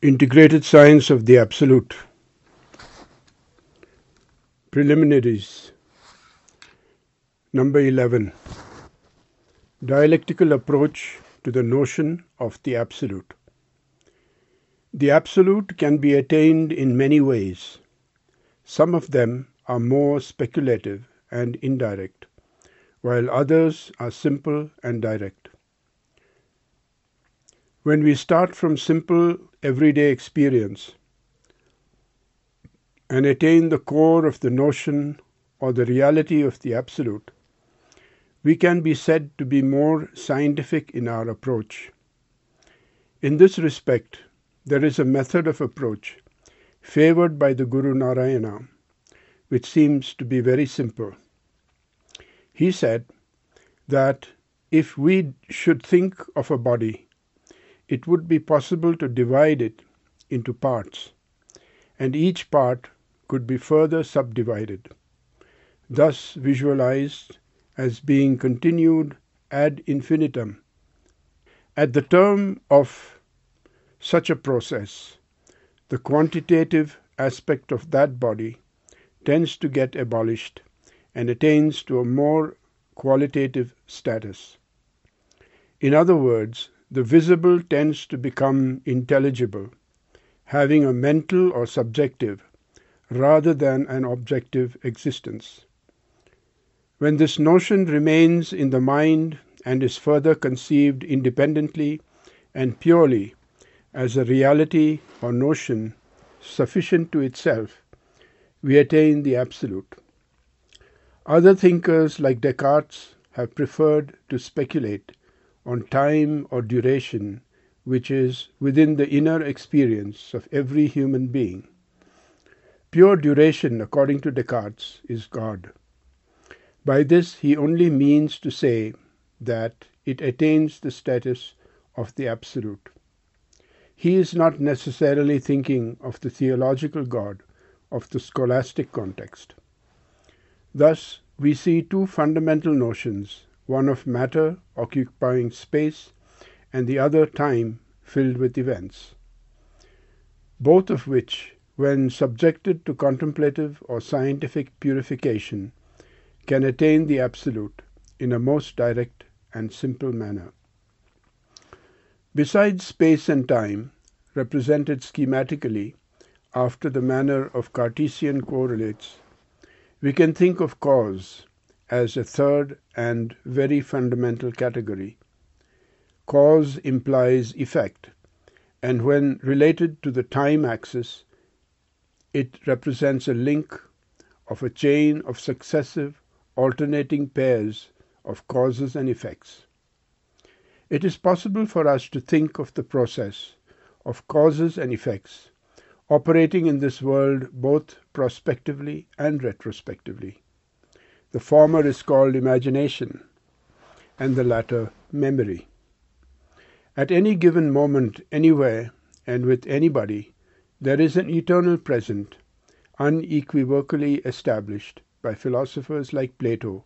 Integrated Science of the Absolute Preliminaries Number 11 Dialectical Approach to the Notion of the Absolute The Absolute can be attained in many ways. Some of them are more speculative and indirect, while others are simple and direct. When we start from simple everyday experience and attain the core of the notion or the reality of the Absolute, we can be said to be more scientific in our approach. In this respect, there is a method of approach favored by the Guru Narayana, which seems to be very simple. He said that if we should think of a body it would be possible to divide it into parts, and each part could be further subdivided, thus visualized as being continued ad infinitum. At the term of such a process, the quantitative aspect of that body tends to get abolished and attains to a more qualitative status. In other words, the visible tends to become intelligible, having a mental or subjective rather than an objective existence. When this notion remains in the mind and is further conceived independently and purely as a reality or notion sufficient to itself, we attain the Absolute. Other thinkers like Descartes have preferred to speculate on time or duration which is within the inner experience of every human being. Pure duration, according to Descartes, is God. By this he only means to say that it attains the status of the Absolute. He is not necessarily thinking of the theological God of the scholastic context. Thus, we see two fundamental notions one of matter occupying space and the other time filled with events, both of which, when subjected to contemplative or scientific purification, can attain the Absolute in a most direct and simple manner. Besides space and time, represented schematically after the manner of Cartesian correlates, we can think of cause as a third and very fundamental category. Cause implies effect, and when related to the time axis, it represents a link of a chain of successive alternating pairs of causes and effects. It is possible for us to think of the process of causes and effects operating in this world both prospectively and retrospectively. The former is called imagination, and the latter memory. At any given moment, anywhere, and with anybody, there is an eternal present, unequivocally established by philosophers like Plato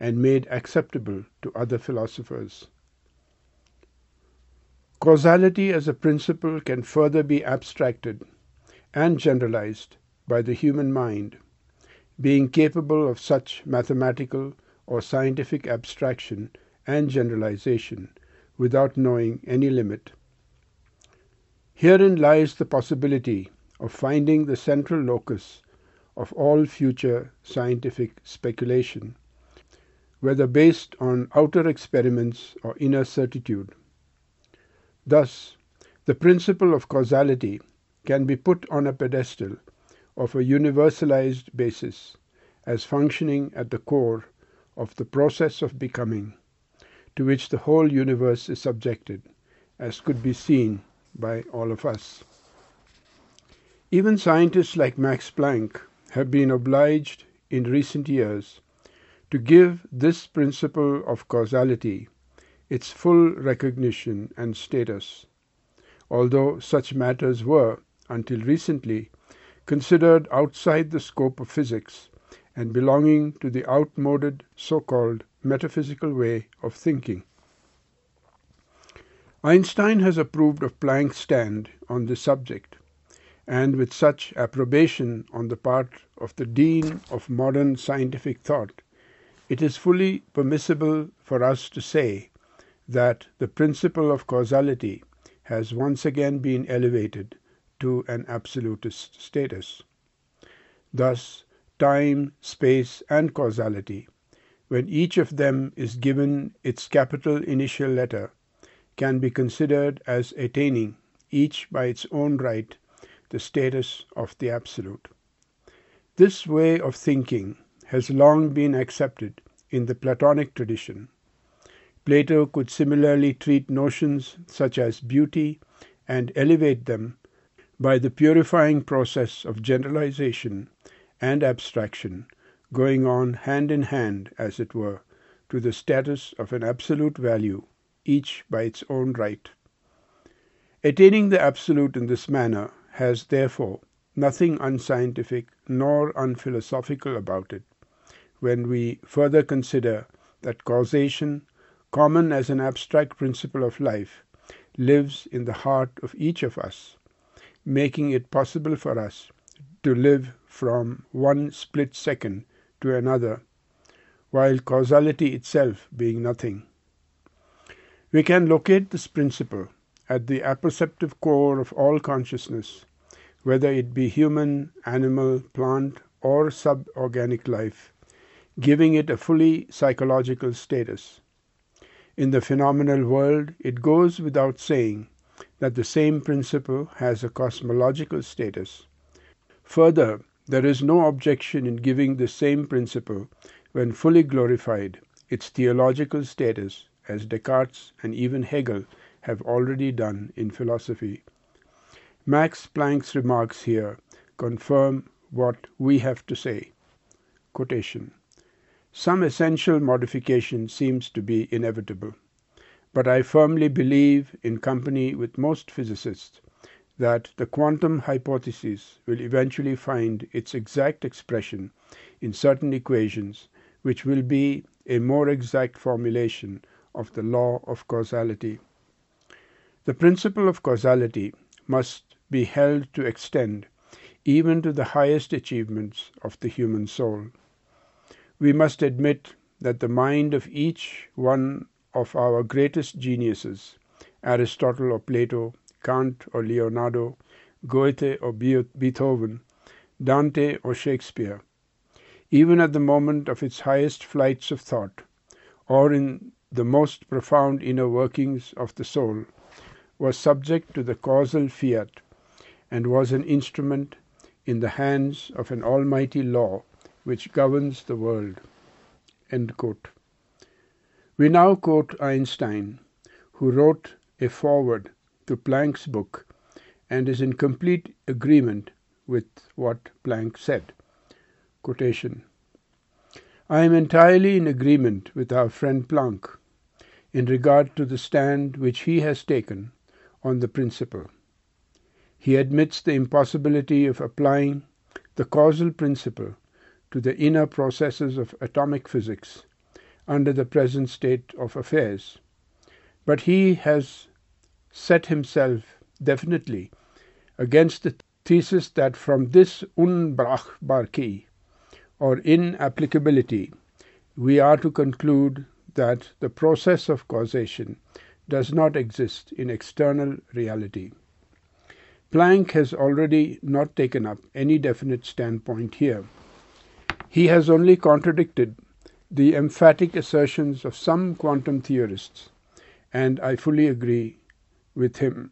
and made acceptable to other philosophers. Causality as a principle can further be abstracted and generalized by the human mind being capable of such mathematical or scientific abstraction and generalization without knowing any limit. Herein lies the possibility of finding the central locus of all future scientific speculation, whether based on outer experiments or inner certitude. Thus, the principle of causality can be put on a pedestal of a universalized basis as functioning at the core of the process of becoming to which the whole universe is subjected, as could be seen by all of us. Even scientists like Max Planck have been obliged in recent years to give this principle of causality its full recognition and status, although such matters were, until recently, considered outside the scope of physics and belonging to the outmoded so-called metaphysical way of thinking. Einstein has approved of Planck's stand on this subject, and with such approbation on the part of the dean of modern scientific thought, it is fully permissible for us to say that the principle of causality has once again been elevated to an absolutist status. Thus, time, space, and causality, when each of them is given its capital initial letter, can be considered as attaining, each by its own right, the status of the absolute. This way of thinking has long been accepted in the Platonic tradition. Plato could similarly treat notions such as beauty and elevate them by the purifying process of generalization and abstraction going on hand in hand, as it were, to the status of an absolute value each by its own right. Attaining the absolute in this manner has, therefore, nothing unscientific nor unphilosophical about it, when we further consider that causation, common as an abstract principle of life, lives in the heart of each of us, making it possible for us to live from one split second to another, while causality itself being nothing. We can locate this principle at the apperceptive core of all consciousness, whether it be human, animal, plant, or suborganic life, giving it a fully psychological status. In the phenomenal world, it goes without saying that the same principle has a cosmological status. Further, there is no objection in giving the same principle, when fully glorified, its theological status as Descartes and even Hegel have already done in philosophy. Max Planck's remarks here confirm what we have to say. Some essential modification seems to be inevitable, but I firmly believe, in company with most physicists, that the quantum hypothesis will eventually find its exact expression in certain equations which will be a more exact formulation of the law of causality. The principle of causality must be held to extend even to the highest achievements of the human soul. We must admit that the mind of each one of our greatest geniuses, Aristotle or Plato, Kant or Leonardo, Goethe or Beethoven, Dante or Shakespeare, even at the moment of its highest flights of thought, or in the most profound inner workings of the soul, was subject to the causal fiat, and was an instrument in the hands of an almighty law which governs the world. We now quote Einstein, who wrote a foreword to Planck's book and is in complete agreement with what Planck said. Quotation. I am entirely in agreement with our friend Planck in regard to the stand which he has taken on the principle. He admits the impossibility of applying the causal principle to the inner processes of atomic physics under the present state of affairs, but he has set himself definitely against the thesis that from this Unbrauchbarkeit, or inapplicability, we are to conclude that the process of causation does not exist in external reality. Planck has already not taken up any definite standpoint here. He has only contradicted the emphatic assertions of some quantum theorists, and I fully agree with him.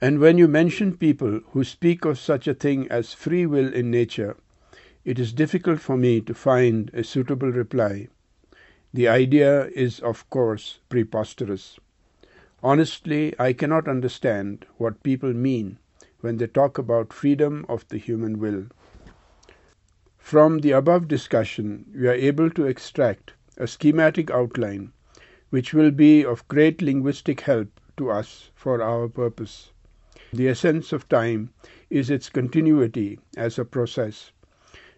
And when you mention people who speak of such a thing as free will in nature, it is difficult for me to find a suitable reply the idea is, of course, preposterous. Honestly, I cannot understand what people mean when they talk about freedom of the human will. From the above discussion, we are able to extract a schematic outline which will be of great linguistic help to us for our purpose. The essence of time is its continuity as a process,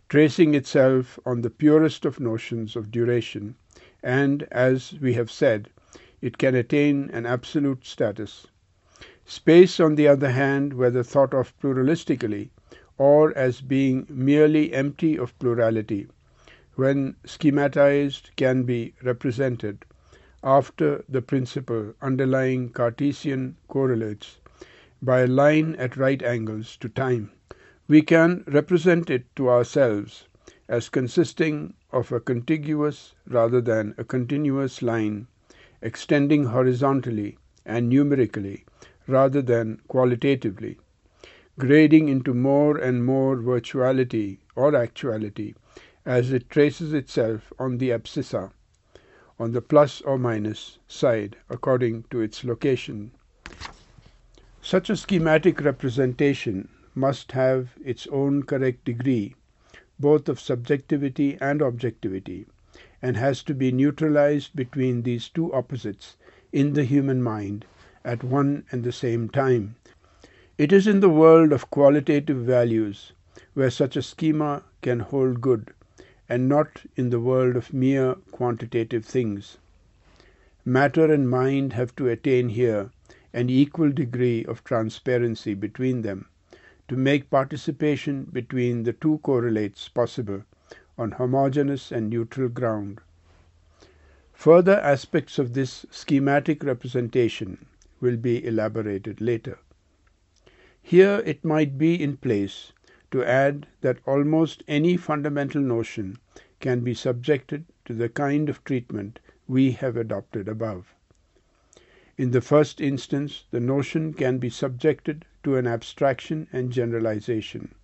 tracing itself on the purest of notions of duration and, as we have said, it can attain an absolute status. Space, on the other hand, whether thought of pluralistically or as being merely empty of plurality, when schematized can be represented after the principle underlying Cartesian correlates by a line at right angles to time. We can represent it to ourselves as consisting of a contiguous rather than a continuous line extending horizontally and numerically rather than qualitatively, grading into more and more virtuality or actuality as it traces itself on the abscissa, on the plus or minus side according to its location. Such a schematic representation must have its own correct degree both of subjectivity and objectivity, and has to be neutralized between these two opposites in the human mind at one and the same time. It is in the world of qualitative values where such a schema can hold good, and not in the world of mere quantitative things. Matter and mind have to attain here an equal degree of transparency between them to make participation between the two correlates possible on homogeneous and neutral ground. Further aspects of this schematic representation will be elaborated later. Here it might be in place to add that almost any fundamental notion can be subjected to the kind of treatment we have adopted above. In the first instance, the notion can be subjected to an abstraction and generalization,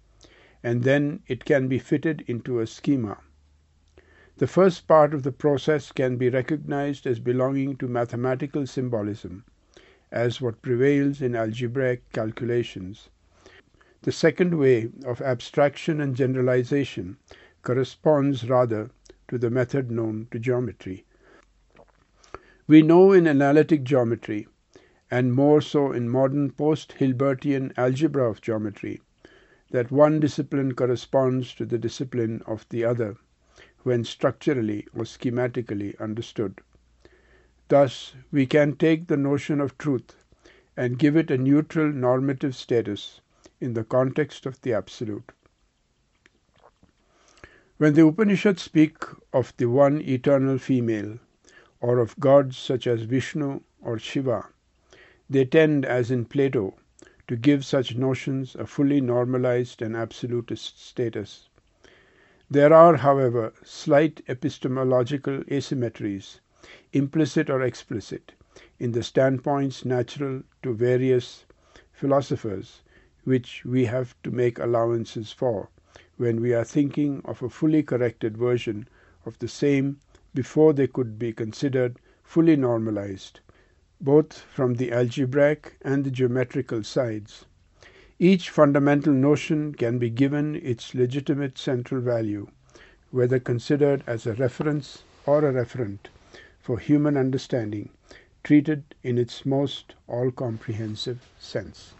and then it can be fitted into a schema. The first part of the process can be recognized as belonging to mathematical symbolism, as what prevails in algebraic calculations. The second way of abstraction and generalization corresponds rather to the method known to geometry. We know in analytic geometry, and more so in modern post-Hilbertian algebra of geometry, that one discipline corresponds to the discipline of the other when structurally or schematically understood. Thus, we can take the notion of truth and give it a neutral normative status in the context of the Absolute. When the Upanishads speak of the one eternal female, or of gods such as Vishnu or Shiva. They tend, as in Plato, to give such notions a fully normalized and absolutist status. There are, however, slight epistemological asymmetries, implicit or explicit, in the standpoints natural to various philosophers, which we have to make allowances for when we are thinking of a fully corrected version of the same before they could be considered fully normalized, both from the algebraic and the geometrical sides. Each fundamental notion can be given its legitimate central value, whether considered as a reference or a referent for human understanding, treated in its most all-comprehensive sense.